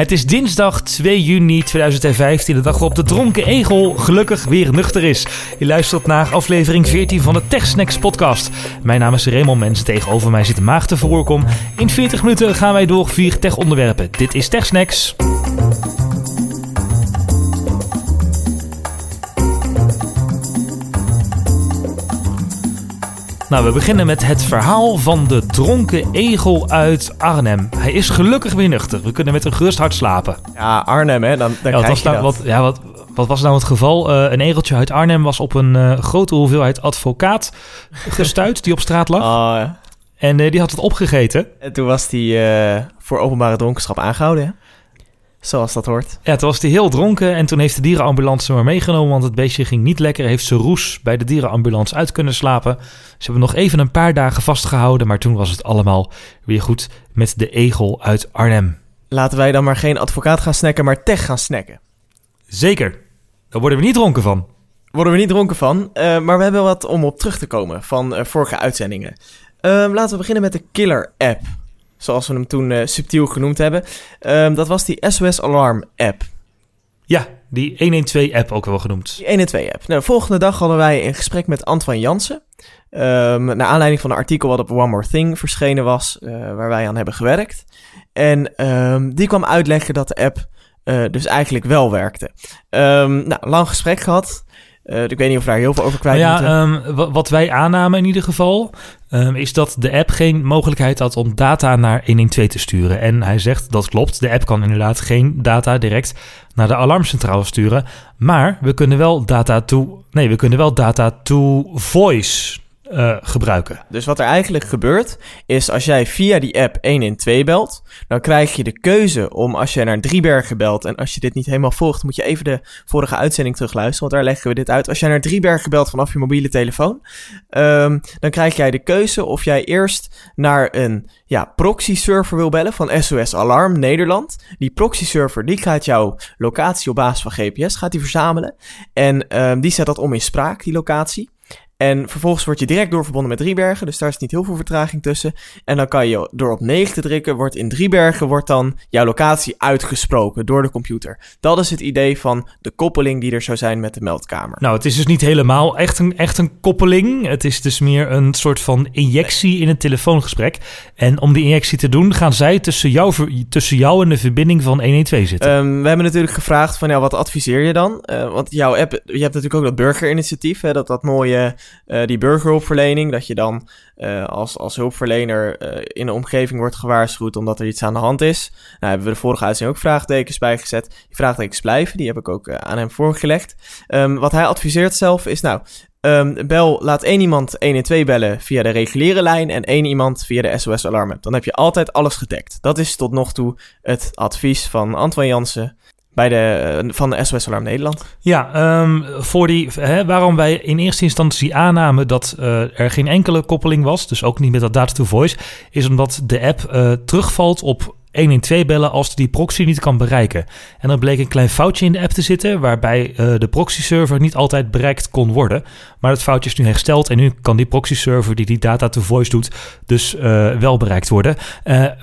Het is dinsdag 2 juni 2015, de dag waarop de dronken egel gelukkig weer nuchter is. Je luistert naar aflevering 14 van de TechSnacks podcast. Mijn naam is Raymond Mens, tegenover mij zit te voorkom. In 40 minuten gaan wij door vier tech-onderwerpen. Dit is TechSnacks. Nou, we beginnen met het verhaal van de dronken egel uit Arnhem. Hij is gelukkig weer nuchter. We kunnen met een gerust hart slapen. Ja, Arnhem, hè? Dan, dan Ja, wat, krijg je nou, dat. wat, ja, wat, wat was nou het geval? Eh, een egeltje uit Arnhem was op een eh, grote hoeveelheid advocaat gestuurd die op straat lag. Oh, ja. En eh, die had het opgegeten. En toen was hij voor openbare dronkenschap aangehouden, hè? Zoals dat hoort. Ja, toen was hij heel dronken en toen heeft de dierenambulance maar meegenomen, want het beestje ging niet lekker. Heeft zijn roes bij de dierenambulance uit kunnen slapen. Ze hebben nog even een paar dagen vastgehouden, maar toen was het allemaal weer goed met de egel uit Arnhem. Laten wij dan maar geen advocaat gaan snacken, maar tech gaan snacken. Zeker, daar worden we niet dronken van. Worden we niet dronken van, eh, maar we hebben wat om op terug te komen van eh, vorige uitzendingen. Ehm, laten we beginnen met de Killer App. Zoals we hem toen eh, subtiel genoemd hebben. Ehm, dat was die SOS Alarm App. Ja, die 112-app ook wel genoemd. Die 112 app. Nou, volgende dag hadden wij een gesprek met Antoine Jansen. Ehm naar aanleiding van een artikel wat op One More Thing verschenen was, eh, waar wij aan hebben gewerkt. En ehm, die kwam uitleggen dat de app eh, dus eigenlijk wel werkte. Nou, lang gesprek gehad. Eh, ik weet niet of we daar heel veel over kwijt Nou ja, ehm, wa- wat wij aannamen in ieder geval, ehm, is dat de app geen mogelijkheid had om data naar 112 te sturen. En hij zegt dat klopt, de app kan inderdaad geen data direct naar de alarmcentrale sturen. Maar we kunnen wel data to, nee, we kunnen wel data to voice eh, gebruiken. Dus wat er eigenlijk gebeurt, is als jij via die app 112 belt, dan krijg je de keuze om als je naar Driebergen belt, en als je dit niet helemaal volgt, moet je even de vorige uitzending terugluisteren, want daar leggen we dit uit. Als jij naar Driebergen belt vanaf je mobiele telefoon, ehm, dan krijg jij de keuze of jij eerst naar een ja, proxy-server wil bellen van SOS Alarm Nederland. Die proxy-server die gaat jouw locatie op basis van GPS gaat die verzamelen. En ehm, die zet dat om in spraak, die locatie. En vervolgens word je direct doorverbonden met Driebergen, dus daar is niet heel veel vertraging tussen. En dan kan je door op 9 te drukken, wordt in Driebergen wordt dan jouw locatie uitgesproken door de computer. Dat is het idee van de koppeling die er zou zijn met de meldkamer. Nou, het is dus niet helemaal echt een, echt een koppeling. Het is dus meer een soort van injectie in een telefoongesprek. En om die injectie te doen, gaan zij tussen jou, tussen jou en de verbinding van 112 zitten. Ehm, we hebben natuurlijk gevraagd van, ja, wat adviseer je dan? Eh, want jouw app, je hebt natuurlijk ook dat burgerinitiatief, hè, dat, dat mooie, eh, die burgerhulpverlening, dat je dan eh, als, als hulpverlener eh, in de omgeving wordt gewaarschuwd omdat er iets aan de hand is. Nou, hebben we de vorige uitzending ook vraagtekens bijgezet. Die vraagtekens blijven, die heb ik ook aan hem voorgelegd. Ehm, wat hij adviseert zelf is, nou, ehm, bel, laat één iemand 112 bellen via de reguliere lijn en één iemand via de SOS Alarm. Dan heb je altijd alles gedekt. Dat is tot nog toe het advies van Antoine Jansen bij de, eh, van de SOS Alarm Nederland. Ja, ehm, voor die, hè, waarom wij in eerste instantie aannamen dat eh, er geen enkele koppeling was, dus ook niet met dat data to voice, is omdat de app eh, terugvalt op 112 bellen als die proxy niet kan bereiken. En er bleek een klein foutje in de app te zitten, waarbij de proxy-server niet altijd bereikt kon worden. Maar dat foutje is nu hersteld en nu kan die proxy-server die die data to voice doet, dus wel bereikt worden.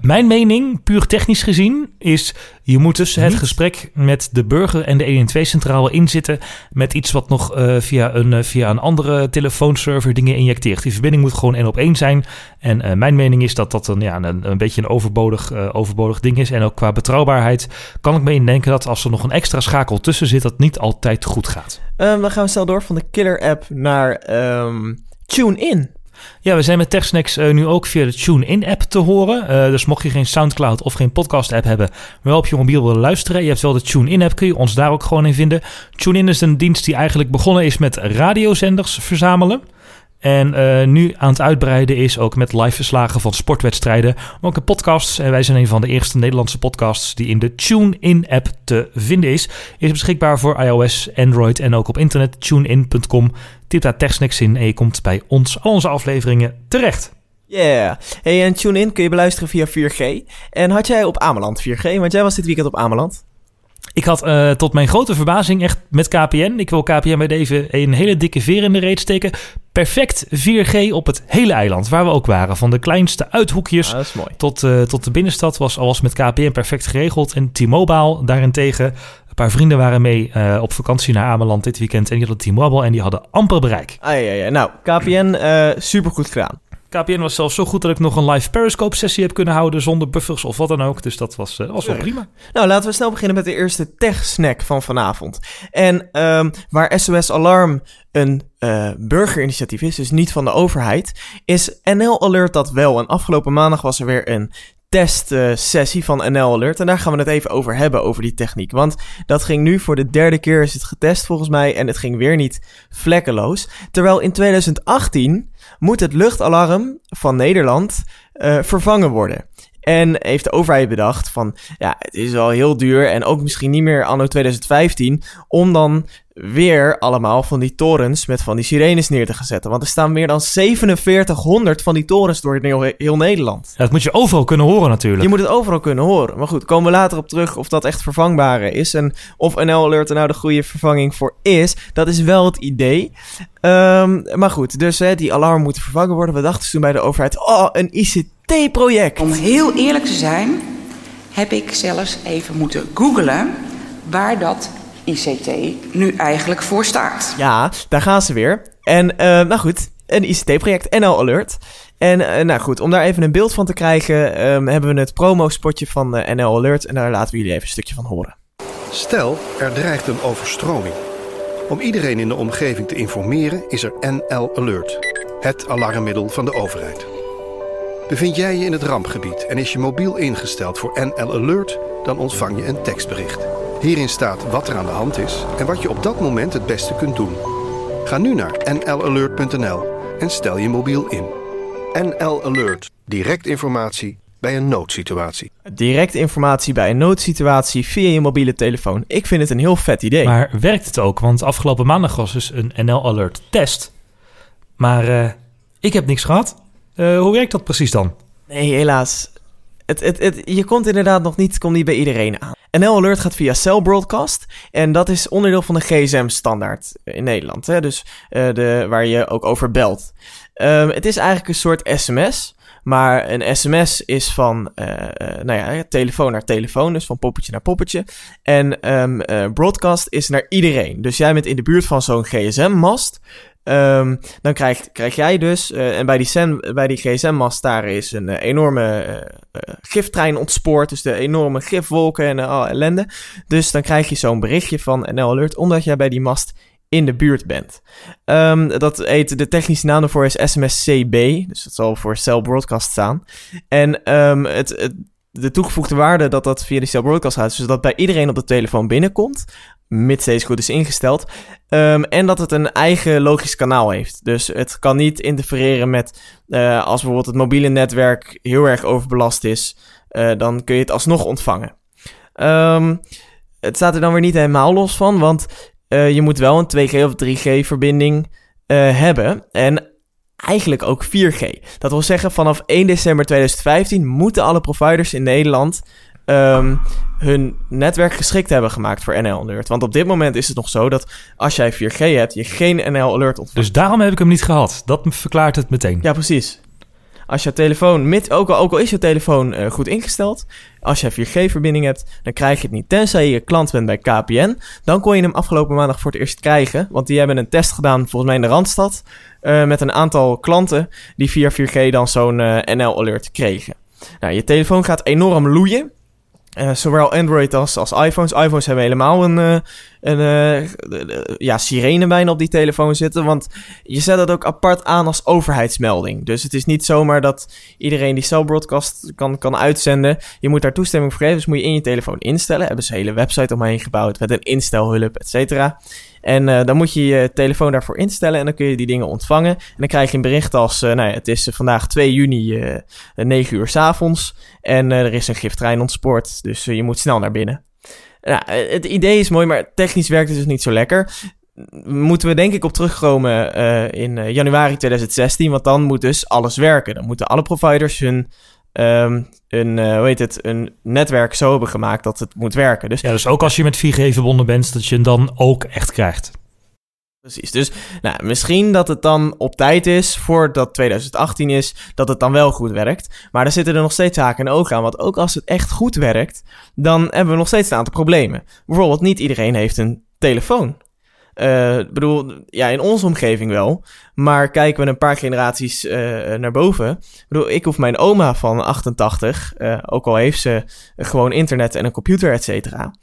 Mijn mening, puur technisch gezien, is je moet dus het Niet. gesprek met de burger en de 112-centrale inzitten met iets wat nog eh, via, een, eh, via een andere telefoonserver dingen injecteert. Die verbinding moet gewoon één op één zijn. En eh, mijn mening is dat dat een, ja, een, een beetje een overbodig, overbodig ding is. En ook qua betrouwbaarheid kan ik me indenken dat als er nog een extra schakel tussen zit, dat niet altijd goed gaat. Ehm, dan gaan we snel door van de Killer app naar ehm TuneIn. Ja, we zijn met TechSnacks eh, nu ook via de TuneIn-app te horen. Eh, dus mocht je geen Soundcloud of geen podcast-app hebben, maar wel op je mobiel willen luisteren, je hebt wel de TuneIn-app, kun je ons daar ook gewoon in vinden. TuneIn is een dienst die eigenlijk begonnen is met radiozenders verzamelen. En eh, nu aan het uitbreiden is ook met live verslagen van sportwedstrijden. Maar ook in podcasts. En wij zijn een van de eerste Nederlandse podcasts die in de TuneIn-app te vinden is. Is beschikbaar voor iOS, Android en ook op internet. TuneIn.com. Tip daar TechSnacks in en je komt bij ons, al onze afleveringen terecht. Yeah. Hey, en TuneIn kun je beluisteren via 4G. En had jij op Ameland 4G? Want jij was dit weekend op Ameland. Ik had eh, tot mijn grote verbazing echt met KPN, ik wil KPN bij deze een hele dikke veer in de reet steken, perfect 4G op het hele eiland, waar we ook waren. Van de kleinste uithoekjes mooi. tot, eh, tot de binnenstad was alles met KPN perfect geregeld. En T-Mobile daarentegen, een paar vrienden waren mee eh, op vakantie naar Ameland dit weekend. En die hadden T-Mobile en die hadden amper bereik. Ah, ja, ja. Nou, KPN, eh super goed gedaan. KPN was zelfs zo goed dat ik nog een live Periscope-sessie heb kunnen houden zonder buffers of wat dan ook. Dus dat was, was wel prima. Nou, laten we snel beginnen met de eerste tech-snack van vanavond. En ehm, waar SOS Alarm een eh, burgerinitiatief is, dus niet van de overheid, is NL Alert dat wel. En afgelopen maandag was er weer een testsessie van NL Alert. En daar gaan we het even over hebben, over die techniek. Want dat ging nu voor de derde keer is het getest volgens mij. En het ging weer niet vlekkeloos. Terwijl in 2018 moet het luchtalarm van Nederland eh, vervangen worden. En heeft de overheid bedacht van, ja, het is wel heel duur en ook misschien niet meer anno 2015, om dan weer allemaal van die torens met van die sirenes neer te gaan zetten. Want er staan meer dan 4700 van die torens door heel, heel Nederland. Ja, dat moet je overal kunnen horen natuurlijk. Je moet het overal kunnen horen. Maar goed, komen we later op terug of dat echt vervangbare is. En of NL Alert er nou de goede vervanging voor is. Dat is wel het idee. Ehm, maar goed, dus hè, die alarm moeten vervangen worden. We dachten toen bij de overheid, oh, een ICT-project. Om heel eerlijk te zijn, heb ik zelfs even moeten googlen waar dat ICT nu eigenlijk voor staat. Ja, daar gaan ze weer. En eh, nou goed, een ICT-project, NL Alert. En eh, nou goed, om daar even een beeld van te krijgen, ehm, hebben we het promo-spotje van eh, NL Alert. En daar laten we jullie even een stukje van horen. Stel, er dreigt een overstroming. Om iedereen in de omgeving te informeren is er NL Alert, het alarmmiddel van de overheid. Bevind jij je in het rampgebied en is je mobiel ingesteld voor NL Alert, dan ontvang je een tekstbericht. Hierin staat wat er aan de hand is en wat je op dat moment het beste kunt doen. Ga nu naar nlalert.nl en stel je mobiel in. NL Alert, direct informatie bij een noodsituatie. Direct informatie bij een noodsituatie via je mobiele telefoon. Ik vind het een heel vet idee. Maar werkt het ook? Want afgelopen maandag was dus een NL Alert test. Maar eh, ik heb niks gehad. Eh, hoe werkt dat precies dan? Nee, helaas. Het, het, het, je komt inderdaad nog niet, komt niet bij iedereen aan. NL Alert gaat via Cell Broadcast. En dat is onderdeel van de GSM-standaard in Nederland. Hè? Dus eh, de, waar je ook over belt. Ehm, het is eigenlijk een soort sms. Maar een sms is van eh, eh, nou ja, telefoon naar telefoon. Dus van poppetje naar poppetje. En ehm, eh, broadcast is naar iedereen. Dus jij bent in de buurt van zo'n GSM-mast. Ehm, dan krijg, krijg jij dus, eh, en bij die, sem- bij die GSM-mast daar is een eh, enorme eh, giftrein ontspoord. Dus de enorme gifwolken en al ellende. Dus dan krijg je zo'n berichtje van NL Alert, omdat jij bij die mast in de buurt bent. Ehm, dat heet, de technische naam daarvoor is SMSCB. Dus dat zal voor Cell Broadcast staan. En ehm, het, de toegevoegde waarde dat dat via die Cell Broadcast gaat, dus dat bij iedereen op de telefoon binnenkomt, mits deze goed is ingesteld. Ehm, en dat het een eigen logisch kanaal heeft. Dus het kan niet interfereren met eh, als bijvoorbeeld het mobiele netwerk heel erg overbelast is, eh, dan kun je het alsnog ontvangen. Ehm, het staat er dan weer niet helemaal los van, want eh, je moet wel een 2G of 3G verbinding hebben. En eigenlijk ook 4G. Dat wil zeggen, vanaf 1 december 2015 moeten alle providers in Nederland ehm, hun netwerk geschikt hebben gemaakt voor NL Alert. Want op dit moment is het nog zo dat als jij 4G hebt, je geen NL Alert ontvangt. Dus daarom heb ik hem niet gehad. Dat verklaart het meteen. Ja, precies. Als je telefoon, met, ook, al, ook al is je telefoon eh, goed ingesteld, als je 4G-verbinding hebt, dan krijg je het niet. Tenzij je klant bent bij KPN, dan kon je hem afgelopen maandag voor het eerst krijgen. Want die hebben een test gedaan, volgens mij in de Randstad, eh, met een aantal klanten die via 4G dan zo'n eh, NL-alert kregen. Nou, je telefoon gaat enorm loeien. Eh, zowel Android als, als iPhones. iPhones hebben helemaal een, eh, een eh, ja, sirene bijna op die telefoon zitten. Want je zet dat ook apart aan als overheidsmelding. Dus het is niet zomaar dat iedereen die cell broadcast kan, kan uitzenden. Je moet daar toestemming voor geven. Dus moet je in je telefoon instellen. Hebben ze een hele website omheen gebouwd met een instelhulp, et cetera. En eh, dan moet je je telefoon daarvoor instellen en dan kun je die dingen ontvangen. En dan krijg je een bericht als, eh, nou ja, het is vandaag 2 juni, eh 9 uur 's avonds. En er is een gifttrein ontspoord, dus je moet snel naar binnen. Nou, eh, het idee is mooi, maar technisch werkt het dus niet zo lekker. Moeten we denk ik op terugkomen eh, in eh, januari 2016, want dan moet dus alles werken. Dan moeten alle providers hun, eh, hoe heet het, een netwerk zo hebben gemaakt dat het moet werken. Dus Ja, dus ook als je met 4G verbonden bent, dat je hem dan ook echt krijgt. Precies. Dus nou, misschien dat het dan op tijd is, voordat 2018 is, dat het dan wel goed werkt. Maar er zitten er nog steeds haken en ogen aan. Want ook als het echt goed werkt, dan hebben we nog steeds een aantal problemen. Bijvoorbeeld, niet iedereen heeft een telefoon. Uh, bedoel, ja, in onze omgeving wel. Maar kijken we een paar generaties uh, naar boven. Ik bedoel, ik hoef mijn oma van 88, uh, eh, ook al heeft ze gewoon internet en een computer, et cetera.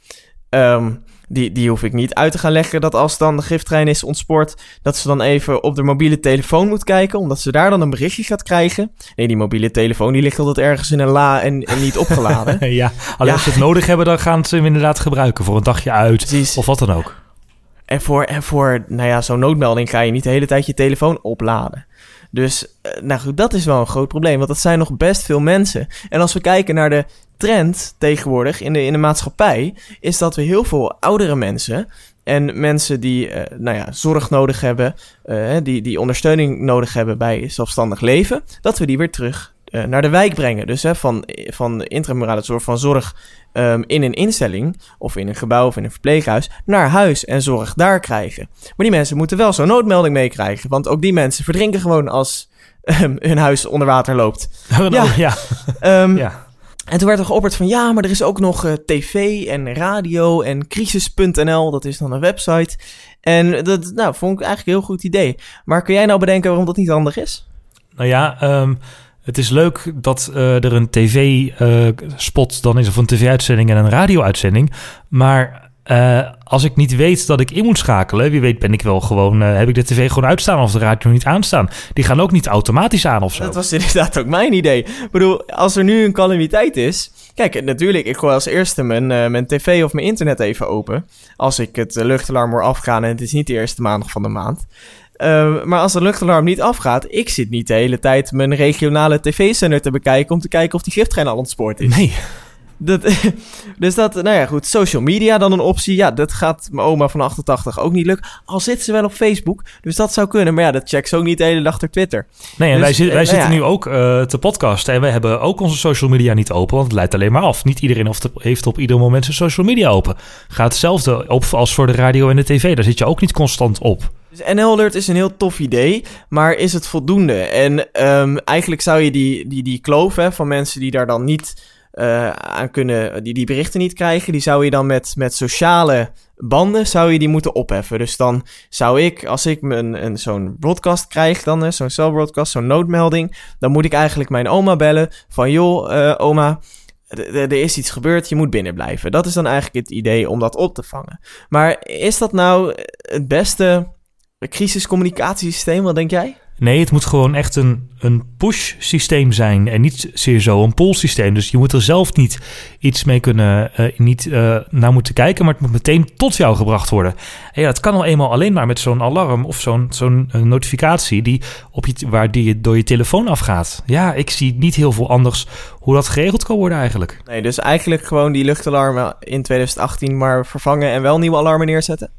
Um, die, die hoef ik niet uit te gaan leggen dat als dan de gifttrein is ontspoord, dat ze dan even op de mobiele telefoon moet kijken, omdat ze daar dan een berichtje gaat krijgen. Nee, die mobiele telefoon die ligt altijd ergens in een la en, en niet opgeladen. ja, alleen als ze het nodig hebben, dan gaan ze hem inderdaad gebruiken voor een dagje uit Precies. of wat dan ook. En voor, en voor nou ja, zo'n noodmelding ga je niet de hele tijd je telefoon opladen. Dus, eh, nou goed, dat is wel een groot probleem, want dat zijn nog best veel mensen. En als we kijken naar de trend tegenwoordig in de, in de maatschappij, is dat we heel veel oudere mensen en mensen die uh, nou ja, zorg nodig hebben, uh, die, die ondersteuning nodig hebben bij zelfstandig leven, dat we die weer terug uh, naar de wijk brengen. Dus hè, van, van intramurale zorg, van zorg um, in een instelling of in een gebouw of in een verpleeghuis naar huis en zorg daar krijgen. Maar die mensen moeten wel zo'n noodmelding meekrijgen, want ook die mensen verdrinken gewoon als um, hun huis onder water loopt. Ja. Ja. Um, ja. En toen werd er geopperd van ja, maar er is ook nog uh, tv en radio en crisis.nl, dat is dan een website. En dat nou, vond ik eigenlijk een heel goed idee. Maar kun jij nou bedenken waarom dat niet handig is? Nou ja, um, het is leuk dat uh, er een tv-spot uh, dan is, of een tv-uitzending en een radio-uitzending. Maar uh, als ik niet weet dat ik in moet schakelen, wie weet ben ik wel gewoon, uh, heb ik de tv gewoon uitstaan of de radio niet aanstaan. Die gaan ook niet automatisch aan of zo. Dat was inderdaad ook mijn idee. Ik bedoel, als er nu een calamiteit is, kijk, natuurlijk, ik gooi als eerste mijn, uh, mijn tv of mijn internet even open. Als ik het luchtalarm hoor afgaan en het is niet de eerste maandag van de maand. Uh, maar als de luchtalarm niet afgaat, ik zit niet de hele tijd mijn regionale tv-zender te bekijken om te kijken of die gifttrein al ontspoord is. Nee. Dat, dus dat, nou ja, goed. Social media dan een optie. Ja, dat gaat mijn oma van 88 ook niet lukken. Al zit ze wel op Facebook. Dus dat zou kunnen. Maar ja, dat checkt ze ook niet de hele dag door Twitter. Nee, en dus, wij, wij eh, zitten nu ook uh, te podcasten. En wij hebben ook onze social media niet open. Want het leidt alleen maar af. Niet iedereen heeft op ieder moment zijn social media open. Gaat hetzelfde op als voor de radio en de tv. Daar zit je ook niet constant op. Dus NL Alert is een heel tof idee, maar is het voldoende? En um, eigenlijk zou je die, die, die kloof hè, van mensen die daar dan niet uh, aan kunnen, die die berichten niet krijgen, die zou je dan met, met sociale banden zou je die moeten opheffen. Dus dan zou ik, als ik een, een, zo'n broadcast krijg, dan zo'n cell broadcast, zo'n noodmelding, dan moet ik eigenlijk mijn oma bellen van joh, uh, oma, er is iets gebeurd, je moet binnen blijven. Dat is dan eigenlijk het idee om dat op te vangen. Maar is dat nou het beste crisiscommunicatiesysteem, wat denk jij? Nee, het moet gewoon echt een, een push-systeem zijn en niet zeer zo een pull-systeem. Dus je moet er zelf niet iets mee kunnen, uh, niet uh, naar moeten kijken, maar het moet meteen tot jou gebracht worden. En ja, dat kan al eenmaal alleen maar met zo'n alarm of zo'n zo'n uh, notificatie die op je, waar die door je telefoon afgaat. Ja, ik zie niet heel veel anders hoe dat geregeld kan worden eigenlijk. Nee, dus eigenlijk gewoon die luchtalarmen in 2018 maar vervangen en wel nieuwe alarmen neerzetten?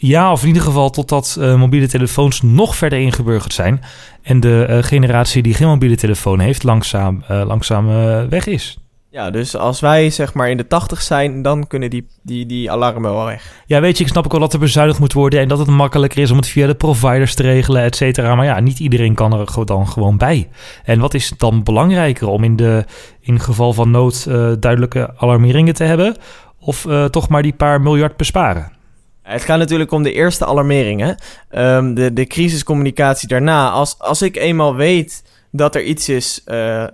Ja, of in ieder geval totdat uh, mobiele telefoons nog verder ingeburgerd zijn. En de uh, generatie die geen mobiele telefoon heeft, langzaam, uh, langzaam weg is. Ja, dus als wij zeg maar in de 80 zijn, dan kunnen die, die, die alarmen wel weg. Ja, weet je, ik snap ook wel dat er bezuinigd moet worden en dat het makkelijker is om het via de providers te regelen, et cetera. Maar ja, niet iedereen kan er dan gewoon bij. En wat is dan belangrijker om in, de, in geval van nood duidelijke alarmeringen te hebben? Of toch maar die paar miljard besparen? Het gaat natuurlijk om de eerste alarmeringen. Um, de, de crisiscommunicatie daarna. Als, als ik eenmaal weet dat er iets is, uh, uh,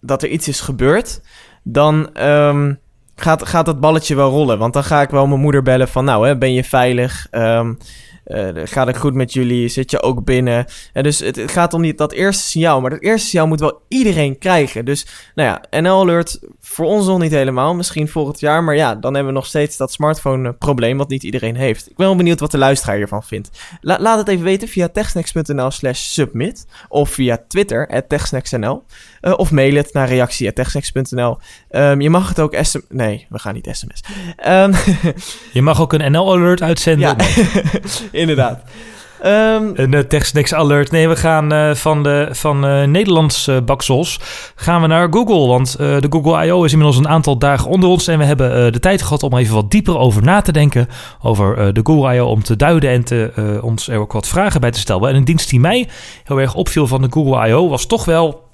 dat er iets is gebeurd, dan um, gaat, gaat dat balletje wel rollen. Want dan ga ik wel mijn moeder bellen van, nou, hè, ben je veilig? Um, uh, gaat het goed met jullie? Zit je ook binnen? En dus het, het, gaat om die, dat eerste signaal. Maar dat eerste signaal moet wel iedereen krijgen. Dus nou ja, NL Alert voor ons nog niet helemaal. Misschien volgend jaar. Maar ja, dan hebben we nog steeds dat smartphone-probleem. Wat niet iedereen heeft. Ik ben wel benieuwd wat de luisteraar hiervan vindt. laat het even weten via techsnacks.nl slash submit. Of via Twitter, at techsnacksnl. Uh, of mail het naar. Um, ehm, je mag het ook sms... Nee, we gaan niet sms. Um, je mag ook een NL-alert uitzenden. Ja, inderdaad. Ehm, Een uh, TechSnacks alert. Nee, we gaan uh, van, de, van uh, Nederlands baksels gaan we naar Google. Want de Google I.O. is inmiddels een aantal dagen onder ons. En we hebben de tijd gehad om even wat dieper over na te denken. Over de Google I.O. om te duiden en te, ons er ook wat vragen bij te stellen. En een dienst die mij heel erg opviel van de Google I.O. was toch wel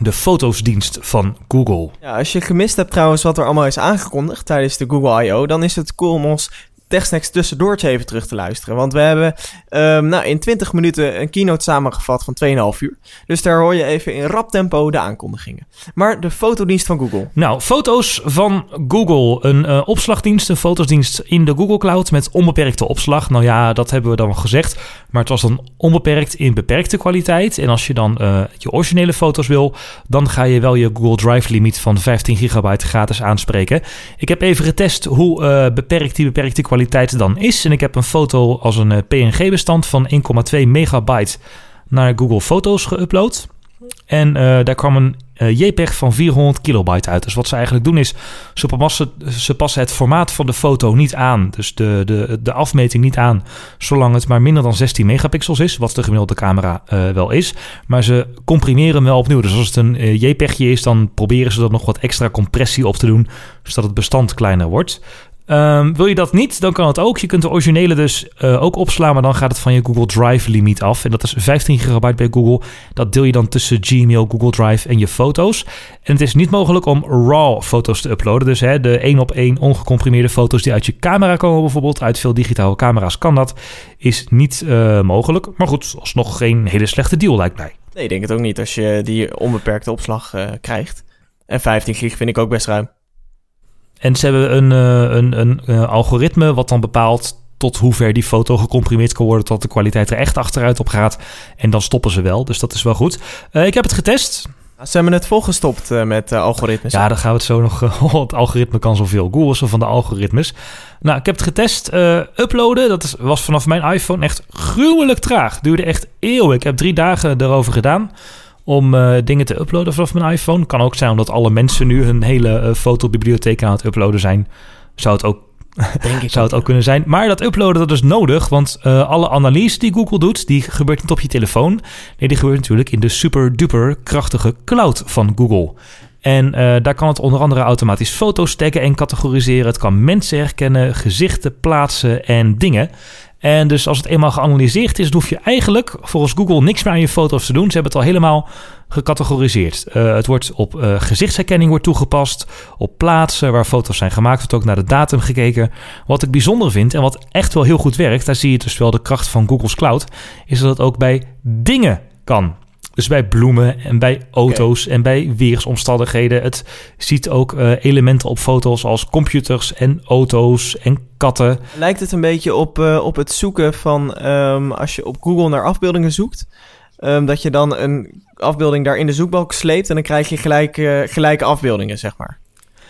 de fotosdienst van Google. Ja, als je gemist hebt trouwens wat er allemaal is aangekondigd tijdens de Google I.O., dan is het cool om ons TechSnacks tussendoortje even terug te luisteren. Want we hebben um, nou, in 20 minuten een keynote samengevat van 2,5 uur. Dus daar hoor je even in rap tempo de aankondigingen. Maar de fotodienst van Google. Nou, foto's van Google. Een uh, opslagdienst, een fotosdienst in de Google Cloud met onbeperkte opslag. Nou ja, dat hebben we dan gezegd. Maar het was dan onbeperkt in beperkte kwaliteit. En als je dan uh, je originele foto's wil, dan ga je wel je Google Drive limiet van 15 gigabyte gratis aanspreken. Ik heb even getest hoe uh, beperkt die beperkte kwaliteit dan is. En ik heb een foto als een uh, PNG-bestand van 1,2 megabyte naar Google Foto's geüpload. En daar kwam een uh, JPEG van 400 kilobyte uit. Dus wat ze eigenlijk doen is, ze passen, het formaat van de foto niet aan. Dus de, de, de afmeting niet aan, zolang het maar minder dan 16 megapixels is. Wat de gemiddelde camera wel is. Maar ze comprimeren wel opnieuw. Dus als het een uh, JPEGje is, dan proberen ze er nog wat extra compressie op te doen. Zodat het bestand kleiner wordt. Um, wil je dat niet, dan kan het ook. Je kunt de originele dus uh, ook opslaan, maar dan gaat het van je Google Drive limiet af. En dat is 15 gigabyte bij Google. Dat deel je dan tussen Gmail, Google Drive en je foto's. En het is niet mogelijk om RAW foto's te uploaden. Dus hè, de één op één ongecomprimeerde foto's die uit je camera komen bijvoorbeeld. Uit veel digitale camera's kan dat. Is niet uh, mogelijk. Maar goed, alsnog geen hele slechte deal lijkt mij. Nee, ik denk het ook niet als je die onbeperkte opslag uh, krijgt. En 15 gig vind ik ook best ruim. En ze hebben een, uh, een, een uh, algoritme wat dan bepaalt tot hoe ver die foto gecomprimeerd kan worden, tot de kwaliteit er echt achteruit op gaat. En dan stoppen ze wel, dus dat is wel goed. Uh, ik heb het getest. Ze hebben het volgestopt met algoritmes. Ja, dan gaan we het zo nog... het algoritme kan zoveel. Google is van de algoritmes. Nou, ik heb het getest. uploaden, dat is, was vanaf mijn iPhone echt gruwelijk traag. Duurde echt eeuwen. Ik heb drie dagen erover gedaan om uh, dingen te uploaden vanaf mijn iPhone. Kan ook zijn omdat alle mensen nu hun hele uh, fotobibliotheek aan het uploaden zijn. Zou het ook, Denk ik zou het ook kunnen zijn. Maar dat uploaden dat is nodig, want uh, alle analyse die Google doet, die gebeurt niet op je telefoon. Nee, die gebeurt natuurlijk in de super duper krachtige cloud van Google. En daar kan het onder andere automatisch foto's taggen en categoriseren. Het kan mensen herkennen, gezichten plaatsen en dingen. En dus als het eenmaal geanalyseerd is, hoef je eigenlijk volgens Google niks meer aan je foto's te doen. Ze hebben het al helemaal gecategoriseerd. Uh, het wordt op uh, gezichtsherkenning wordt toegepast, op plaatsen waar foto's zijn gemaakt, wordt ook naar de datum gekeken. Wat ik bijzonder vind en wat echt wel heel goed werkt, daar zie je dus wel de kracht van Google's Cloud, is dat het ook bij dingen kan. Dus bij bloemen en bij auto's okay. en bij weersomstandigheden. Het ziet ook uh, elementen op foto's als computers en auto's en katten. Lijkt het een beetje op, uh, op het zoeken van um, als je op Google naar afbeeldingen zoekt. Um, dat je dan een afbeelding daar in de zoekbalk sleept en dan krijg je gelijk, uh, gelijke afbeeldingen, zeg maar.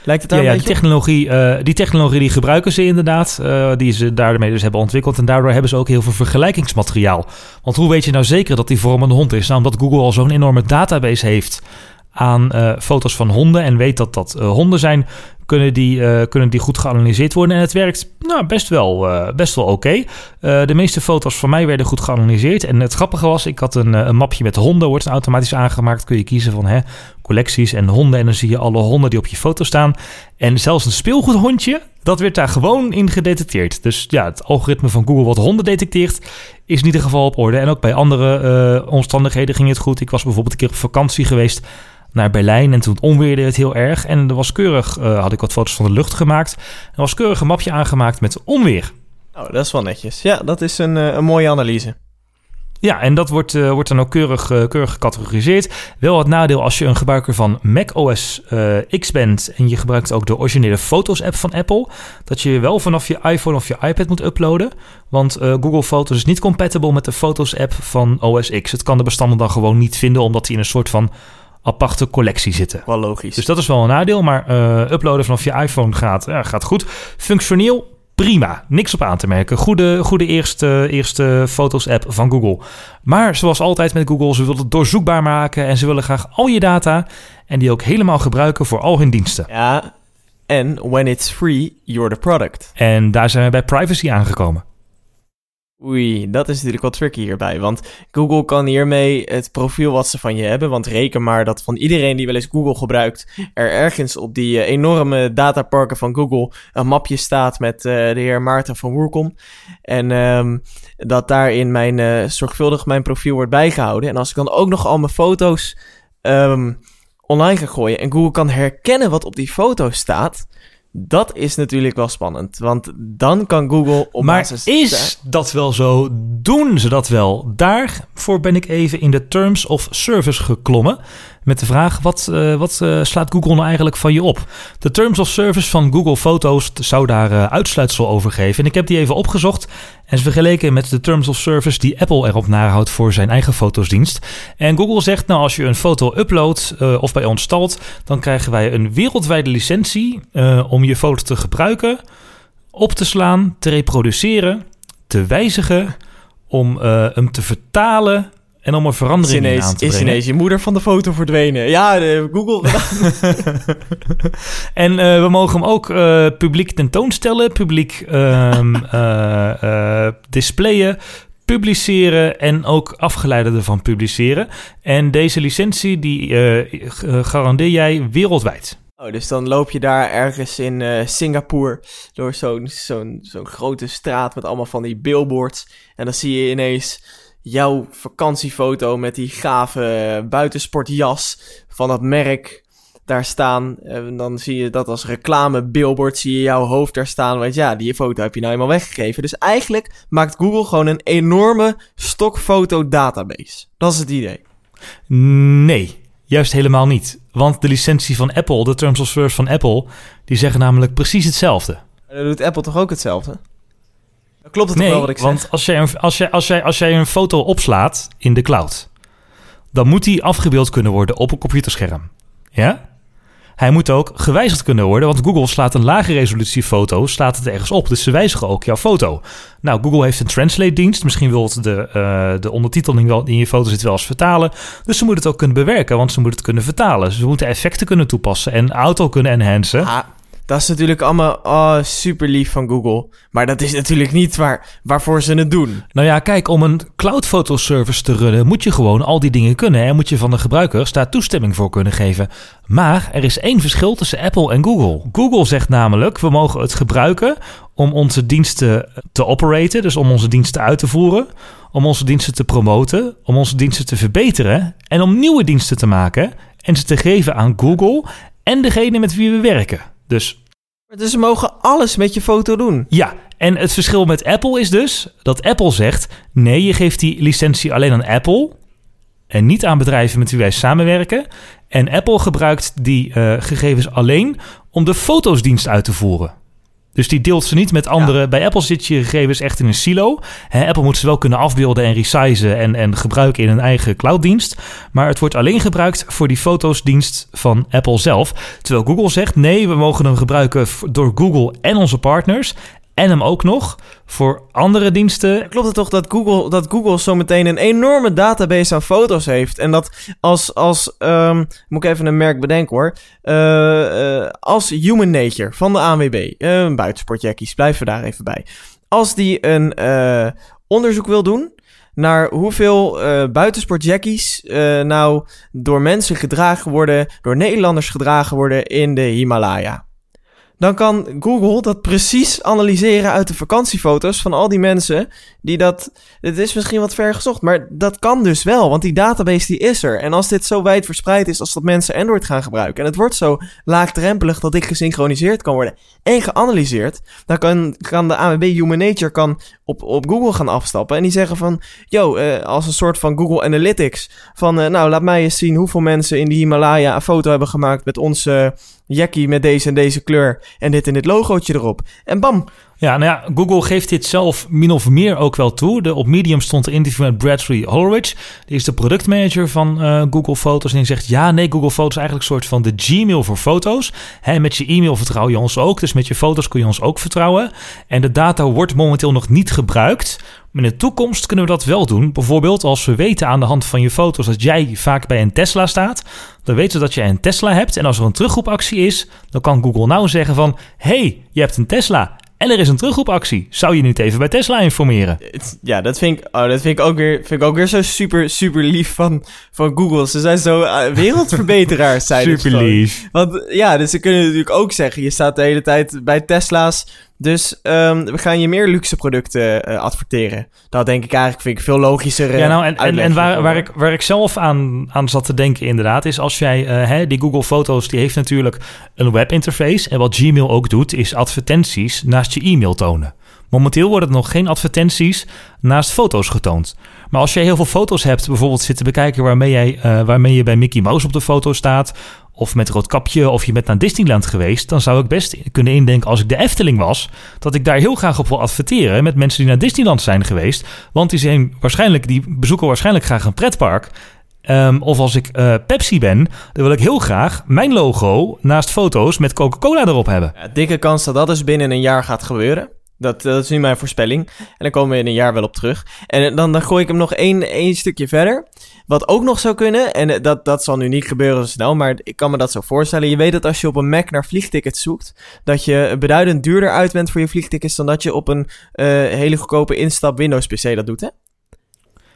Lijkt het daar ja, ja, die technologie, uh, die technologie die gebruiken ze inderdaad. Uh, die ze daarmee dus hebben ontwikkeld. En daardoor hebben ze ook heel veel vergelijkingsmateriaal. Want hoe weet je nou zeker dat die vorm een hond is? Nou, omdat Google al zo'n enorme database heeft aan uh, foto's van honden en weet dat dat honden zijn, kunnen die, uh, kunnen die goed geanalyseerd worden. En het werkt nou, best wel, best wel oké. De meeste foto's van mij werden goed geanalyseerd. En het grappige was, ik had een, een mapje met honden, wordt automatisch aangemaakt. Kun je kiezen van hè, collecties en honden. En dan zie je alle honden die op je foto staan. En zelfs een speelgoedhondje, dat werd daar gewoon in gedetecteerd. Dus ja, het algoritme van Google wat honden detecteert, is in ieder geval op orde. En ook bij andere omstandigheden ging het goed. Ik was bijvoorbeeld een keer op vakantie geweest naar Berlijn. En toen onweerde het heel erg. En er was keurig, uh, had ik wat foto's van de lucht gemaakt. Er was keurig een mapje aangemaakt met onweer. Oh, dat is wel netjes. Ja, dat is een, uh, een mooie analyse. Ja, en dat wordt, uh, wordt dan ook keurig, uh, keurig gecategoriseerd. Wel het nadeel als je een gebruiker van macOS uh, X bent en je gebruikt ook de originele Foto's-app van Apple, dat je wel vanaf je iPhone of je iPad moet uploaden. Want Google Foto's is niet compatible met de Foto's-app van OS X. Het kan de bestanden dan gewoon niet vinden, omdat die in een soort van aparte collectie zitten. Wel logisch. Dus dat is wel een nadeel, maar uh, uploaden vanaf je iPhone gaat, ja, gaat goed. Functioneel prima, niks op aan te merken. Goede, goede eerste, eerste foto's-app van Google. Maar zoals altijd met Google, ze willen het doorzoekbaar maken en ze willen graag al je data en die ook helemaal gebruiken voor al hun diensten. Ja, en when it's free, you're the product. En daar zijn we bij privacy aangekomen. Oei, dat is natuurlijk wat tricky hierbij. Want Google kan hiermee het profiel wat ze van je hebben. Want reken maar dat van iedereen die wel eens Google gebruikt, er ergens op die eh, enorme dataparken van Google een mapje staat met uh, de heer Maarten van Woerkom. En um, dat daarin mijn, uh, zorgvuldig mijn profiel wordt bijgehouden. En als ik dan ook nog al mijn foto's um, online ga gooien en Google kan herkennen wat op die foto staat dat is natuurlijk wel spannend, want dan kan Google op maar basis... is dat wel zo? Doen ze dat wel? Daarvoor ben ik even in de Terms of Service geklommen met de vraag: wat, uh, wat uh, slaat Google nou eigenlijk van je op? De Terms of Service van Google Foto's zou daar uh, uitsluitsel over geven. En ik heb die even opgezocht en vergeleken met de Terms of Service die Apple erop nahoudt voor zijn eigen fotosdienst. En Google zegt: Nou, als je een foto uploadt of bij ons stalt, dan krijgen wij een wereldwijde licentie om je foto te gebruiken, op te slaan, te reproduceren, te wijzigen, om hem te vertalen en om een verandering ineens, aan te is brengen. ineens je moeder van de foto verdwenen. Ja, de Google. en uh, we mogen hem ook uh, publiek tentoonstellen, publiek um, uh, displayen, publiceren en ook afgeleiden ervan publiceren. En deze licentie die garandeer jij wereldwijd. Oh, dus dan loop je daar ergens in uh, Singapore door zo'n zo'n zo'n grote straat met allemaal van die billboards. En dan zie je ineens jouw vakantiefoto met die gave buitensportjas van dat merk daar staan. En dan zie je dat als reclame billboard, zie je jouw hoofd daar staan. Want ja, die foto heb je nou eenmaal weggegeven. Dus eigenlijk maakt Google gewoon een enorme stokfoto database. Dat is het idee. Nee, juist helemaal niet. Want de licentie van Apple, de Terms of Service van Apple, die zeggen namelijk precies hetzelfde. Dan doet Apple toch ook hetzelfde? Klopt het nee, wel wat ik zeg? want als jij, een, als, jij, als, jij, als jij een foto opslaat in de cloud, dan moet die afgebeeld kunnen worden op een computerscherm. Ja? Hij moet ook gewijzigd kunnen worden, want Google slaat een lage resolutie foto, slaat het ergens op. Dus ze wijzigen ook jouw foto. Nou, Google heeft een translate-dienst. Misschien wil het de, uh, de ondertiteling wel in je foto zit wel eens vertalen. Dus ze moeten het ook kunnen bewerken, want ze moeten het kunnen vertalen. Ze moeten effecten kunnen toepassen en auto kunnen enhancen. Ah, dat is natuurlijk allemaal oh, super lief van Google. Maar dat is natuurlijk niet waar, waarvoor ze het doen. Nou ja, kijk, om een cloud fotoservice te runnen moet je gewoon al die dingen kunnen. En moet je van de gebruikers daar toestemming voor kunnen geven. Maar er is één verschil tussen Apple en Google. Google zegt namelijk, we mogen het gebruiken om onze diensten te operaten. Dus om onze diensten uit te voeren. Om onze diensten te promoten. Om onze diensten te verbeteren. En om nieuwe diensten te maken. En ze te geven aan Google en degene met wie we werken. Dus dus ze mogen alles met je foto doen. Ja, en het verschil met Apple is dus dat Apple zegt: nee, je geeft die licentie alleen aan Apple en niet aan bedrijven met wie wij samenwerken. En Apple gebruikt die uh, gegevens alleen om de fotosdienst uit te voeren. Dus die deelt ze niet met anderen. Ja. Bij Apple zit je gegevens echt in een silo. He, Apple moet ze wel kunnen afbeelden en resizen en, en gebruiken in een eigen clouddienst. Maar het wordt alleen gebruikt voor die fotosdienst van Apple zelf. Terwijl Google zegt: nee, we mogen hem gebruiken door Google en onze partners. En hem ook nog voor andere diensten. Klopt het toch dat Google, dat Google zometeen een enorme database aan foto's heeft? En dat als, als um, moet ik even een merk bedenken hoor. Uh, uh, als Human Nature van de ANWB, een buitensportjackies, blijven we daar even bij. Als die een onderzoek wil doen naar hoeveel buitensportjackies nou door mensen gedragen worden, door Nederlanders gedragen worden in de Himalaya dan kan Google dat precies analyseren uit de vakantiefoto's van al die mensen die dat. Het is misschien wat ver gezocht, maar dat kan dus wel, want die database die is er. En als dit zo wijd verspreid is als dat mensen Android gaan gebruiken en het wordt zo laagdrempelig dat dit gesynchroniseerd kan worden en geanalyseerd, dan kan, kan de AWB Human Nature kan op, op Google gaan afstappen en die zeggen van, yo, uh, als een soort van Google Analytics, van uh, nou laat mij eens zien hoeveel mensen in die Himalaya een foto hebben gemaakt met onze Jackie met deze en deze kleur en dit en dit logootje erop. En bam. Ja, nou ja, Google geeft dit zelf min of meer ook wel toe. De, op Medium stond een interview met Bradley Holrich. Die is de productmanager van uh, Google Foto's. En die zegt, ja, nee, Google Foto's is eigenlijk een soort van de Gmail voor foto's. Hè, met je e-mail vertrouw je ons ook. Dus met je foto's kun je ons ook vertrouwen. En de data wordt momenteel nog niet gebruikt. Maar in de toekomst kunnen we dat wel doen. Bijvoorbeeld als we weten aan de hand van je foto's dat jij vaak bij een Tesla staat. Dan weten we dat jij een Tesla hebt. En als er een terugroepactie is, dan kan Google nou zeggen van... hey, je hebt een Tesla. En er is een terugroepactie. Zou je niet even bij Tesla informeren? Ja, dat vind ik, oh, dat vind ik, ook, weer, vind ik ook weer zo super, super lief van, van Google. Ze zijn zo eh, wereldverbeteraars, zijn Super lief. Want ja, dus ze kunnen natuurlijk ook zeggen, je staat de hele tijd bij Tesla's. Dus ehm, we gaan je meer luxe producten eh, adverteren. Dat denk ik eigenlijk, vind ik veel logischer. eh, Ja, nou, en, en, waar, waar, ik, waar ik zelf aan, aan zat te denken inderdaad... is als jij, eh, hè, die Google Foto's... die heeft natuurlijk een webinterface... en wat Gmail ook doet, is advertenties naast je e-mail tonen. Momenteel worden er nog geen advertenties naast foto's getoond. Maar als jij heel veel foto's hebt, bijvoorbeeld zitten bekijken... waarmee, jij, eh, waarmee je bij Mickey Mouse op de foto staat... of met rood kapje, of je bent naar Disneyland geweest... dan zou ik best kunnen indenken als ik de Efteling was... dat ik daar heel graag op wil adverteren... met mensen die naar Disneyland zijn geweest... want die, zijn waarschijnlijk, die bezoeken waarschijnlijk graag een pretpark... Ehm, of als ik eh, Pepsi ben, dan wil ik heel graag mijn logo naast foto's met Coca-Cola erop hebben. Ja, dikke kans dat dat dus binnen een jaar gaat gebeuren. Dat, dat is nu mijn voorspelling. En dan komen we in een jaar wel op terug. En dan, dan gooi ik hem nog één, één stukje verder. Wat ook nog zou kunnen, en eh, dat, dat zal nu niet gebeuren zo snel, maar ik kan me dat zo voorstellen. Je weet dat als je op een Mac naar vliegtickets zoekt, dat je beduidend duurder uit bent voor je vliegtickets dan dat je op een eh, hele goedkope instap Windows PC dat doet, hè?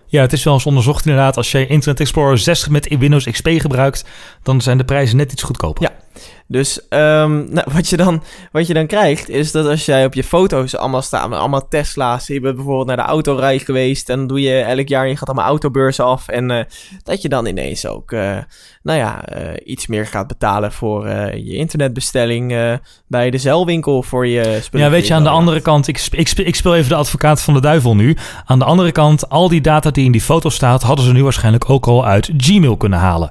Ja, het is wel eens onderzocht inderdaad. Als je Internet Explorer 6 met Windows XP gebruikt, dan zijn de prijzen net iets goedkoper. Ja. Dus ehm, nou, wat, je dan, wat je dan krijgt, is dat als jij op je foto's allemaal staan, allemaal Tesla's, je bent bijvoorbeeld naar de autorij geweest en dan doe je elk jaar, je gaat allemaal autobeurzen af en eh, dat je dan ineens ook, eh, nou ja, eh, iets meer gaat betalen voor je internetbestelling bij de zeilwinkel voor je spullen. Ja, weet je, aan de andere kant, ik, ik, ik speel even de advocaat van de duivel nu. Aan de andere kant, al die data die in die foto staat, hadden ze nu waarschijnlijk ook al uit Gmail kunnen halen.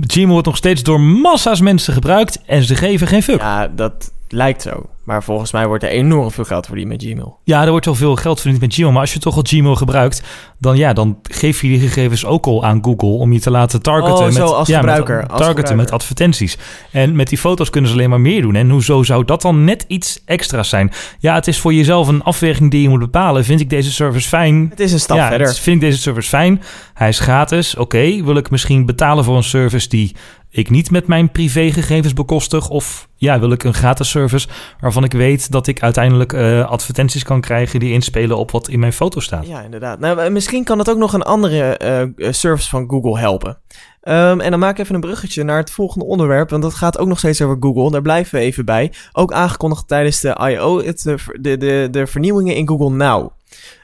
Gmail wordt nog steeds door massa's mensen gebruikt en ze geven geen fuck. Ja, dat lijkt zo. Maar volgens mij wordt er enorm veel geld verdiend met Gmail. Ja, er wordt wel veel geld verdiend met Gmail. Maar als je toch al Gmail gebruikt, dan, ja, dan geef je die gegevens ook al aan Google om je te laten targeten. Oh, zo, met, als ja, met- gebruiker, als targeten gebruiker. met advertenties. En met die foto's kunnen ze alleen maar meer doen. En hoezo zou dat dan net iets extra's zijn? Ja, het is voor jezelf een afweging die je moet bepalen. Vind ik deze service fijn? Het is een stap ja, verder. vind ik deze service fijn? Hij is gratis. Oké, wil ik misschien betalen voor een service die ik niet met mijn privégegevens bekostig? Of ja, wil ik een gratis service waarvan ik weet dat ik uiteindelijk eh, advertenties kan krijgen die inspelen op wat in mijn foto staat? Ja, inderdaad. Nou, eh, misschien kan het ook nog een andere eh, service van Google helpen. Ehm, en dan maak ik even een bruggetje naar het volgende onderwerp, want dat gaat ook nog steeds over Google. Daar blijven we even bij. Ook aangekondigd tijdens de I.O. Ver- de, de, de vernieuwingen in Google Now.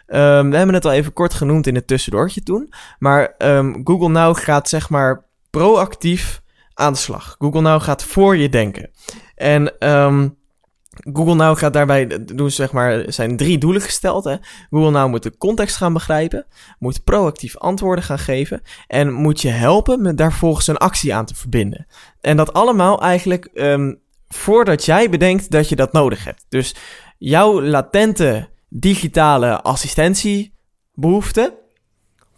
Ehm, we hebben het al even kort genoemd in het tussendoortje toen. Maar ehm, Google Now gaat zeg maar proactief aan de slag. Google Now gaat voor je denken. En ehm, Google Now gaat daarbij doen, zeg maar, zijn drie doelen gesteld. Hè? Google Now moet de context gaan begrijpen, moet proactief antwoorden gaan geven en moet je helpen met daar volgens een actie aan te verbinden. En dat allemaal eigenlijk ehm, voordat jij bedenkt dat je dat nodig hebt. Dus jouw latente digitale assistentiebehoefte,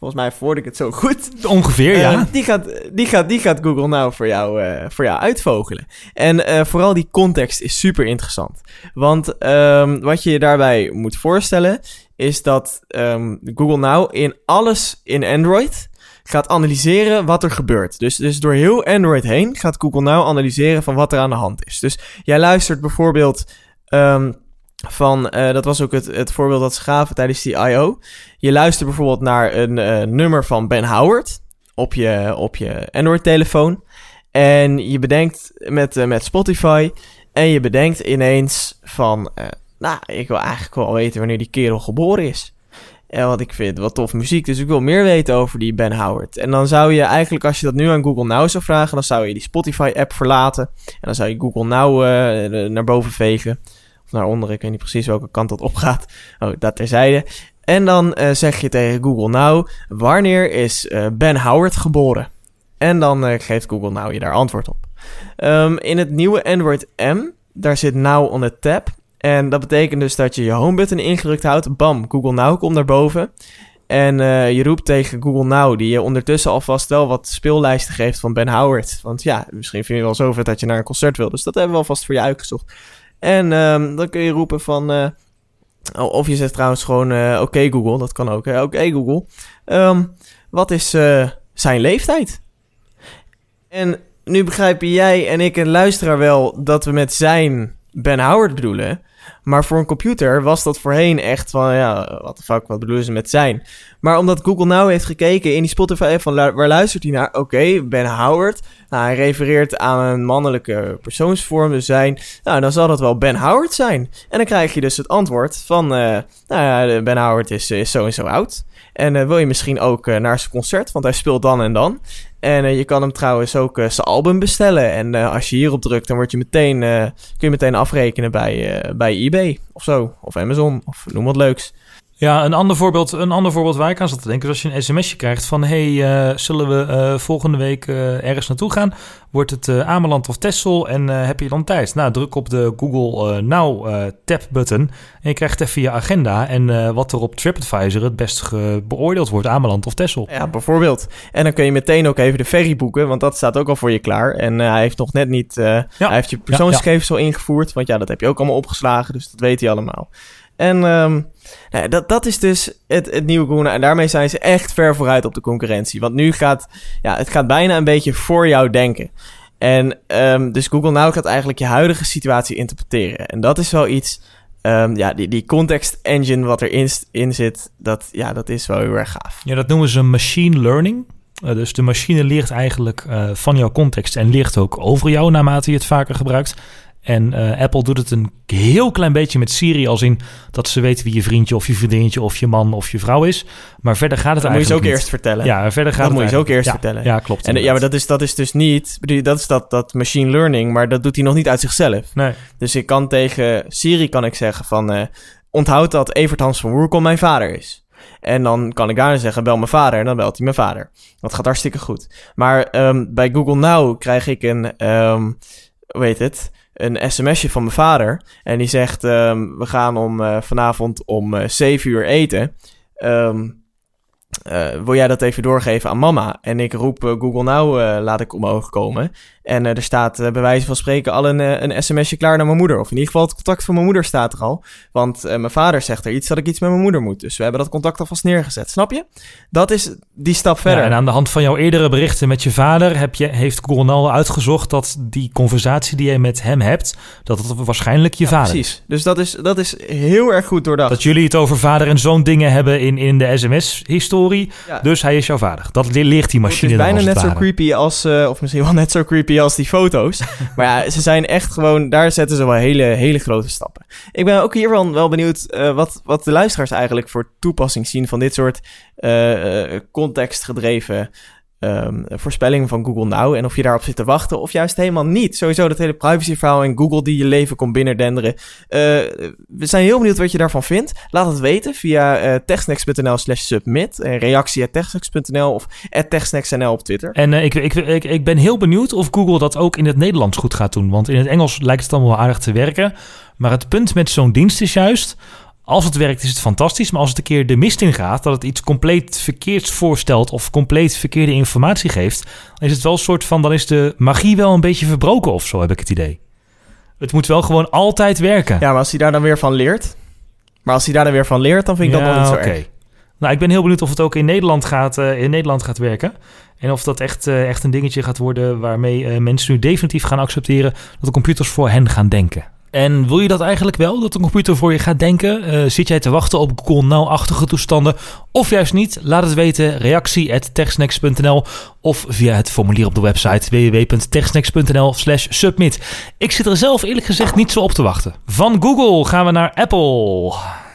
volgens mij voerde ik het zo goed, Ongeveer, ja. eh, die, gaat, die, gaat, die gaat Google nou voor jou, eh, voor jou uitvogelen. En eh, vooral die context is super interessant. Want ehm, wat je je daarbij moet voorstellen, is dat ehm, Google Now in alles in Android gaat analyseren wat er gebeurt. Dus, dus door heel Android heen gaat Google Now analyseren van wat er aan de hand is. Dus jij luistert bijvoorbeeld ehm, van, eh, dat was ook het, het voorbeeld dat ze gaven tijdens die I.O. Je luistert bijvoorbeeld naar een eh, nummer van Ben Howard op je, op je Android-telefoon. En je bedenkt met, eh, met Spotify. En je bedenkt ineens van. nou, ik wil eigenlijk wel weten wanneer die kerel geboren is. En want ik vind wel tof muziek, dus ik wil meer weten over die Ben Howard. En dan zou je eigenlijk, als je dat nu aan Google Now zou vragen, dan zou je die Spotify-app verlaten. En dan zou je Google Now naar boven vegen. Naar onderen, ik weet niet precies welke kant dat opgaat. Oh, dat terzijde. En dan eh, zeg je tegen Google Now, wanneer is eh, Ben Howard geboren? En dan eh, geeft Google Now je daar antwoord op. Ehm, in het nieuwe Android M, daar zit Now on the tab. En dat betekent dus dat je je home button ingedrukt houdt. Bam, Google Now komt naar boven. En je roept tegen Google Now, die je ondertussen alvast wel wat speellijsten geeft van Ben Howard. Want ja, misschien vind je wel zo vet dat je naar een concert wil. Dus dat hebben we alvast voor je uitgezocht. En ehm, dan kun je roepen van... eh, of je zegt trouwens gewoon, eh, oké Google, dat kan ook. Oké Google, Ehm, wat is eh, zijn leeftijd? En nu begrijpen jij en ik en luisteraar wel dat we met zijn Ben Howard bedoelen. Maar voor een computer was dat voorheen echt van, ja, wat de fuck, wat bedoelen ze met zijn? Maar omdat Google Now heeft gekeken in die Spotify van waar luistert hij naar? Oké, Ben Howard. Nou, hij refereert aan een mannelijke persoonsvorm, dus zijn. Nou, dan zal dat wel Ben Howard zijn. En dan krijg je dus het antwoord van, uh, nou ja, Ben Howard is, is zo en zo oud. En uh, wil je misschien ook uh, naar zijn concert, want hij speelt dan en dan. En uh, je kan hem trouwens ook zijn album bestellen. En als je hierop drukt, dan word je meteen, kun je meteen afrekenen bij, bij eBay of zo. Of Amazon, of noem wat leuks. Ja, een ander voorbeeld, een ander voorbeeld waar ik aan zat te denken... is als je een sms'je krijgt van... hey, uh, zullen we uh, volgende week uh, ergens naartoe gaan? Wordt het Ameland of Texel en heb je dan tijd? Nou, druk op de Google Now tab-button... en je krijgt even je agenda... en wat er op TripAdvisor het best beoordeeld wordt... Ameland of Texel. Ja, bijvoorbeeld. En dan kun je meteen ook even de ferry boeken... want dat staat ook al voor je klaar. En hij heeft nog net niet... Ja. Hij heeft je persoonsgegevens ja, ja. al ingevoerd... want ja, dat heb je ook allemaal opgeslagen... dus dat weet hij allemaal. En um, nou, dat, dat is dus het, het nieuwe Google. En daarmee zijn ze echt ver vooruit op de concurrentie. Want nu gaat ja, het gaat bijna een beetje voor jou denken. En um, dus Google Now gaat eigenlijk je huidige situatie interpreteren. En dat is wel iets. Um, ja, die, die context engine wat erin in zit, dat, ja, dat is wel heel erg gaaf. Ja, dat noemen ze machine learning. Uh, dus de machine leert eigenlijk uh, van jouw context en leert ook over jou naarmate je het vaker gebruikt. En uh, Apple doet het een heel klein beetje met Siri, als in dat ze weten wie je vriendje of je vriendinnetje of je man of je vrouw is. Maar verder gaat het dat eigenlijk. moet je ze ook eerst vertellen. Ja, verder gaat dat het moet je ze ook eerst vertellen. Ja, klopt. En ja, maar dat is, dat is dus niet. Dat is dat, dat machine learning, maar dat doet hij nog niet uit zichzelf. Nee. Dus ik kan tegen Siri kan ik zeggen van. Uh, onthoud dat Evert Hans van Woerkom mijn vader is. En dan kan ik daar zeggen, bel mijn vader. En dan belt hij mijn vader. Dat gaat hartstikke goed. Maar um, bij Google Now krijg ik een, um, hoe heet het? Een sms'je van mijn vader. En die zegt: um, We gaan om uh, vanavond om uh, 7 uur eten. Um, uh, wil jij dat even doorgeven aan mama? En ik roep Google Now, laat ik omhoog komen. En er staat bij wijze van spreken al een, een sms'je klaar naar mijn moeder. Of in ieder geval het contact van mijn moeder staat er al. Want mijn vader zegt er iets dat ik iets met mijn moeder moet. Dus we hebben dat contact alvast neergezet. Snap je? Dat is die stap verder. Ja, en aan de hand van jouw eerdere berichten met je vader... Heb je, heeft Now uitgezocht dat die conversatie die je met hem hebt... dat het waarschijnlijk je ja, vader precies. Dus dat is, dat is heel erg goed doordacht. Dat jullie het over vader en zoon dingen hebben in, in de sms-historie... Ja. Dus hij is jouw vader. Dat leert die machine Het is bijna net zo creepy als, uh, of misschien wel net zo creepy als die foto's. maar ja, ze zijn echt gewoon, daar zetten ze wel hele, hele grote stappen. Ik ben ook hiervan wel benieuwd uh, wat, wat de luisteraars eigenlijk voor toepassing zien van dit soort uh, contextgedreven um, voorspelling van Google Now. En of je daarop zit te wachten of juist helemaal niet. Sowieso dat hele privacy-verhaal en Google die je leven komt binnendenderen. Uh, we zijn heel benieuwd wat je daarvan vindt. Laat het weten via uh, techsnacks.nl slash submit. Reactie at techsnacks.nl of at techsnacks.nl op Twitter. En uh, ik, ik, ik, ik ben heel benieuwd of Google dat ook in het Nederlands goed gaat doen. Want in het Engels lijkt het allemaal wel aardig te werken. Maar het punt met zo'n dienst is juist als het werkt is het fantastisch, maar als het een keer de mist in gaat, dat het iets compleet verkeerds voorstelt of compleet verkeerde informatie geeft, dan is het wel een soort van, dan is de magie wel een beetje verbroken of zo, heb ik het idee. Het moet wel gewoon altijd werken. Ja, maar als hij daar dan weer van leert, maar als hij daar dan weer van leert, dan vind ik ja, dat nog niet zo okay. erg. Nou, ik ben heel benieuwd of het ook in Nederland gaat, uh, in Nederland gaat werken. En of dat echt, uh, echt een dingetje gaat worden waarmee uh, mensen nu definitief gaan accepteren dat de computers voor hen gaan denken. En wil je dat eigenlijk wel, dat de computer voor je gaat denken? Uh, zit jij te wachten op Google Now-achtige toestanden? Of juist niet? Laat het weten. Reactie at of via het formulier op de website www.techsnacks.nl slash submit. Ik zit er zelf eerlijk gezegd niet zo op te wachten. Van Google gaan we naar Apple.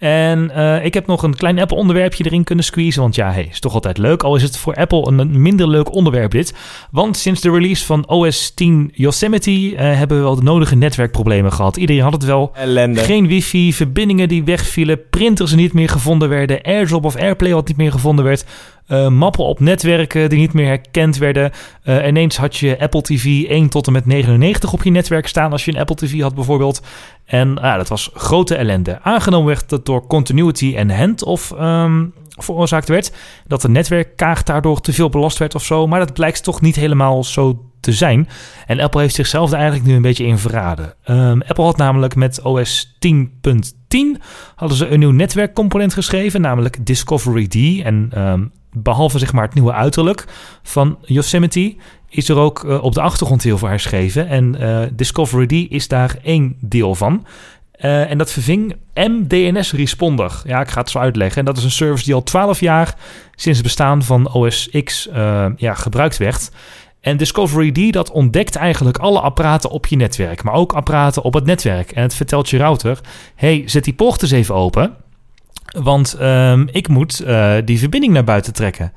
En uh, ik heb nog een klein Apple-onderwerpje erin kunnen squeezen. Want ja, hey, is toch altijd leuk. Al is het voor Apple een minder leuk onderwerp dit. Want sinds de release van OS 10 Yosemite uh, hebben we wel de nodige netwerkproblemen gehad. Iedereen had het wel. Ellende. Geen wifi, verbindingen die wegvielen, printers die niet meer gevonden werden, AirDrop of AirPlay wat niet meer gevonden werd. Uh, mappen op netwerken die niet meer herkend werden. Uh, ineens had je Apple TV 1 tot en met 99 op je netwerk staan als je een Apple TV had bijvoorbeeld. En uh, dat was grote ellende. Aangenomen werd dat door continuity en handoff um, veroorzaakt werd. Dat de netwerkkaart daardoor te veel belast werd of zo. Maar dat blijkt toch niet helemaal zo te zijn. En Apple heeft zichzelf er eigenlijk nu een beetje in verraden. Um, Apple had namelijk met OS 10.10 hadden ze een nieuw netwerkcomponent geschreven, namelijk Discovery D. En um, behalve zeg maar het nieuwe uiterlijk van Yosemite, is er ook eh, op de achtergrond heel veel herschreven. En eh, Discovery D is daar één deel van. Eh, en dat verving MDNS Responder. Ja, ik ga het zo uitleggen. En dat is een service die al 12 jaar sinds het bestaan van OS X ja, gebruikt werd. En Discovery D dat ontdekt eigenlijk alle apparaten op je netwerk, maar ook apparaten op het netwerk. En het vertelt je router: hey, zet die poort eens even open, want ehm, ik moet eh, die verbinding naar buiten trekken.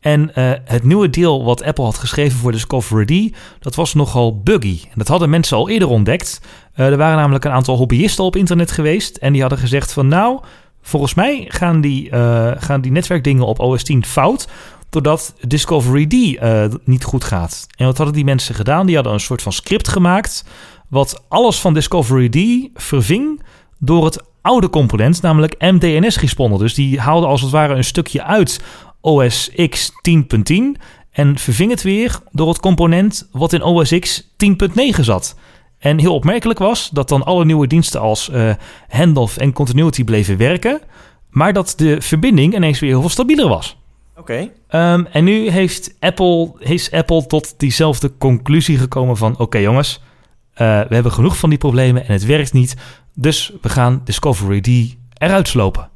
En eh, het nieuwe deel wat Apple had geschreven voor Discovery D, dat was nogal buggy. En dat hadden mensen al eerder ontdekt. Eh, er waren namelijk een aantal hobbyisten op internet geweest en die hadden gezegd van nou, volgens mij gaan die, gaan die netwerkdingen op OS 10 fout, doordat Discovery D niet goed gaat. En wat hadden die mensen gedaan? Die hadden een soort van script gemaakt, wat alles van Discovery D verving door het oude component, namelijk MDNS responder. Dus die haalde als het ware een stukje uit OS X 10.10 en verving het weer door het component wat in OS X 10.9 zat. En heel opmerkelijk was dat dan alle nieuwe diensten als eh, handoff en continuity bleven werken, maar dat de verbinding ineens weer heel veel stabieler was. Oké. Ehm, en nu heeft Apple, is Apple tot diezelfde conclusie gekomen van... oké jongens, eh, we hebben genoeg van die problemen en het werkt niet. Dus we gaan Discovery D eruit slopen.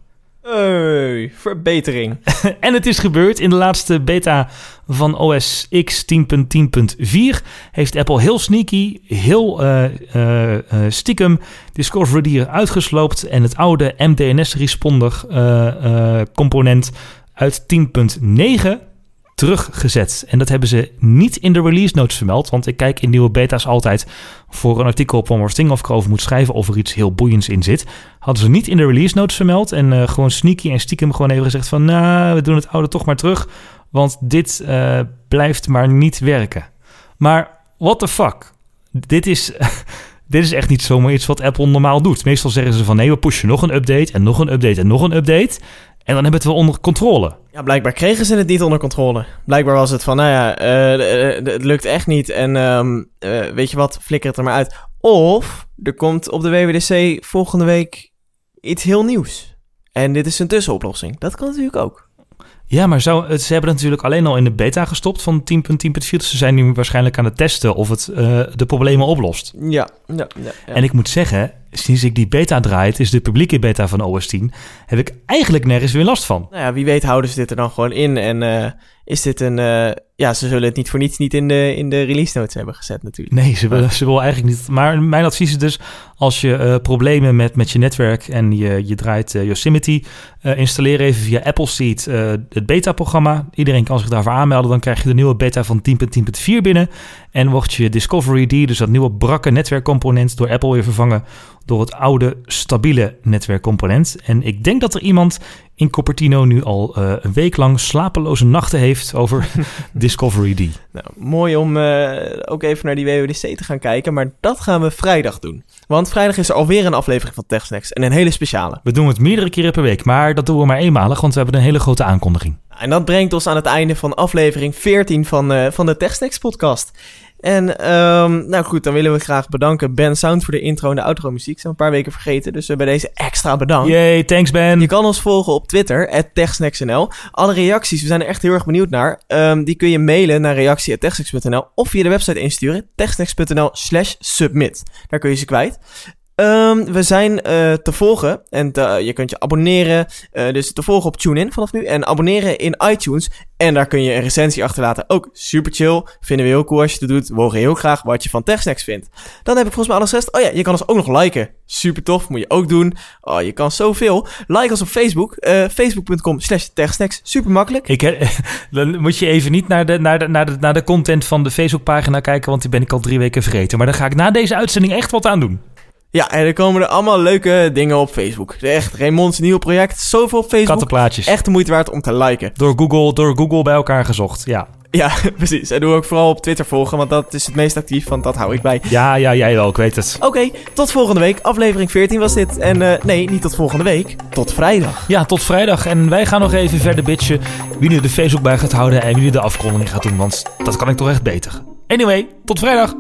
Hey, verbetering. en het is gebeurd in de laatste beta van OS X 10.10.4. Heeft Apple heel sneaky, heel eh, eh, eh, stiekem Discovery D eruit gesloopt... en het oude MDNS responder component uit 10.9 teruggezet. En dat hebben ze niet in de release notes vermeld. Want ik kijk in nieuwe beta's altijd voor een artikel op One More Thing of ik erover moet schrijven of er iets heel boeiends in zit. Hadden ze niet in de release notes vermeld. En eh, gewoon sneaky en stiekem gewoon even gezegd van... Nou, we doen het oude toch maar terug. Want dit eh, blijft maar niet werken. Maar what the fuck? Dit is... Dit is echt niet zomaar iets wat Apple normaal doet. Meestal zeggen ze van nee, we pushen nog een update en nog een update en nog een update. En dan hebben we het wel onder controle. Ja, blijkbaar kregen ze het niet onder controle. Blijkbaar was het van, nou ja, eh, het lukt echt niet. En ehm, eh, weet je wat, flikker het er maar uit. Of er komt op de WWDC volgende week iets heel nieuws. En dit is een tussenoplossing. Dat kan natuurlijk ook. Ja, maar zou, ze hebben het natuurlijk alleen al in de beta gestopt van 10.10.4. Dus ze zijn nu waarschijnlijk aan het testen of het eh, de problemen oplost. Ja, ja, ja. ja. En ik moet zeggen, sinds ik die beta draai, het is de publieke beta van OS 10, heb ik eigenlijk nergens weer last van. Nou ja, wie weet houden ze dit er dan gewoon in. En eh, is dit een... eh, ja, ze zullen het niet voor niets niet in de, in de release notes hebben gezet natuurlijk. Nee, ze wil, ze wil eigenlijk niet. Maar mijn advies is dus, als je eh, problemen met, met je netwerk en je, je draait eh, Yosemite, eh, installeer even via Apple Seed het beta-programma. Iedereen kan zich daarvoor aanmelden. Dan krijg je de nieuwe beta van 10.10.4 binnen. En wordt je Discovery D, dus dat nieuwe brakke netwerkcomponent, door Apple weer vervangen door het oude stabiele netwerkcomponent. En ik denk dat er iemand in Cupertino nu al eh, een week lang slapeloze nachten heeft over Discovery D. Nou, mooi om eh, ook even naar die WWDC te gaan kijken. Maar dat gaan we vrijdag doen. Want vrijdag is er alweer een aflevering van TechSnacks. En een hele speciale. We doen het meerdere keren per week, maar dat doen we maar eenmalig, want we hebben een hele grote aankondiging. En dat brengt ons aan het einde van aflevering 14 van, eh, van de TechSnacks podcast. En ehm, nou goed, dan willen we graag bedanken Ben Sound voor de intro en de outro muziek. Zijn een paar weken vergeten, dus we bij deze extra bedankt. Yay, thanks Ben. Je kan ons volgen op Twitter, @techsnacksnl. Alle reacties, we zijn er echt heel erg benieuwd naar. Ehm, die kun je mailen naar reactie.techsnacks.nl of via de website insturen, techsnacks.nl slash submit. Daar kun je ze kwijt. Ehm, we zijn eh, te volgen en te- je kunt je abonneren. eh, dus te volgen op TuneIn vanaf nu. En abonneren in iTunes. En daar kun je een recensie achterlaten. Ook super chill. Vinden we heel cool als je het doet. We heel graag wat je van TechSnacks vindt. Dan heb ik volgens mij alles rest. Oh ja, je kan ons ook nog liken. Super tof, moet je ook doen. Oh, je kan zoveel. Like ons op Facebook. eh, Facebook.com slash TechSnacks. Super makkelijk. Ik, dan moet je even niet naar de, naar, de, naar, de, naar de content van de Facebookpagina kijken, want die ben ik al drie weken vergeten. Maar daar ga ik na deze uitzending echt wat aan doen. Ja, en er komen er allemaal leuke dingen op Facebook. Echt, Raymonds nieuw project. Zoveel op Facebook. Kattenplaatjes. Echt de moeite waard om te liken. Door Google, door Google bij elkaar gezocht. Ja, Ja, precies. En doe ook vooral op Twitter volgen, want dat is het meest actief, want dat hou ik bij. ja, ja jij wel, ik weet het. Oké, tot volgende week. Aflevering 14 was dit. En eh, nee, niet tot volgende week. Tot vrijdag. Ja, tot vrijdag. En wij gaan nog even verder bitchen wie nu de Facebook bij gaat houden en wie nu de afkondiging gaat doen, want dat kan ik toch echt beter. Anyway, tot vrijdag.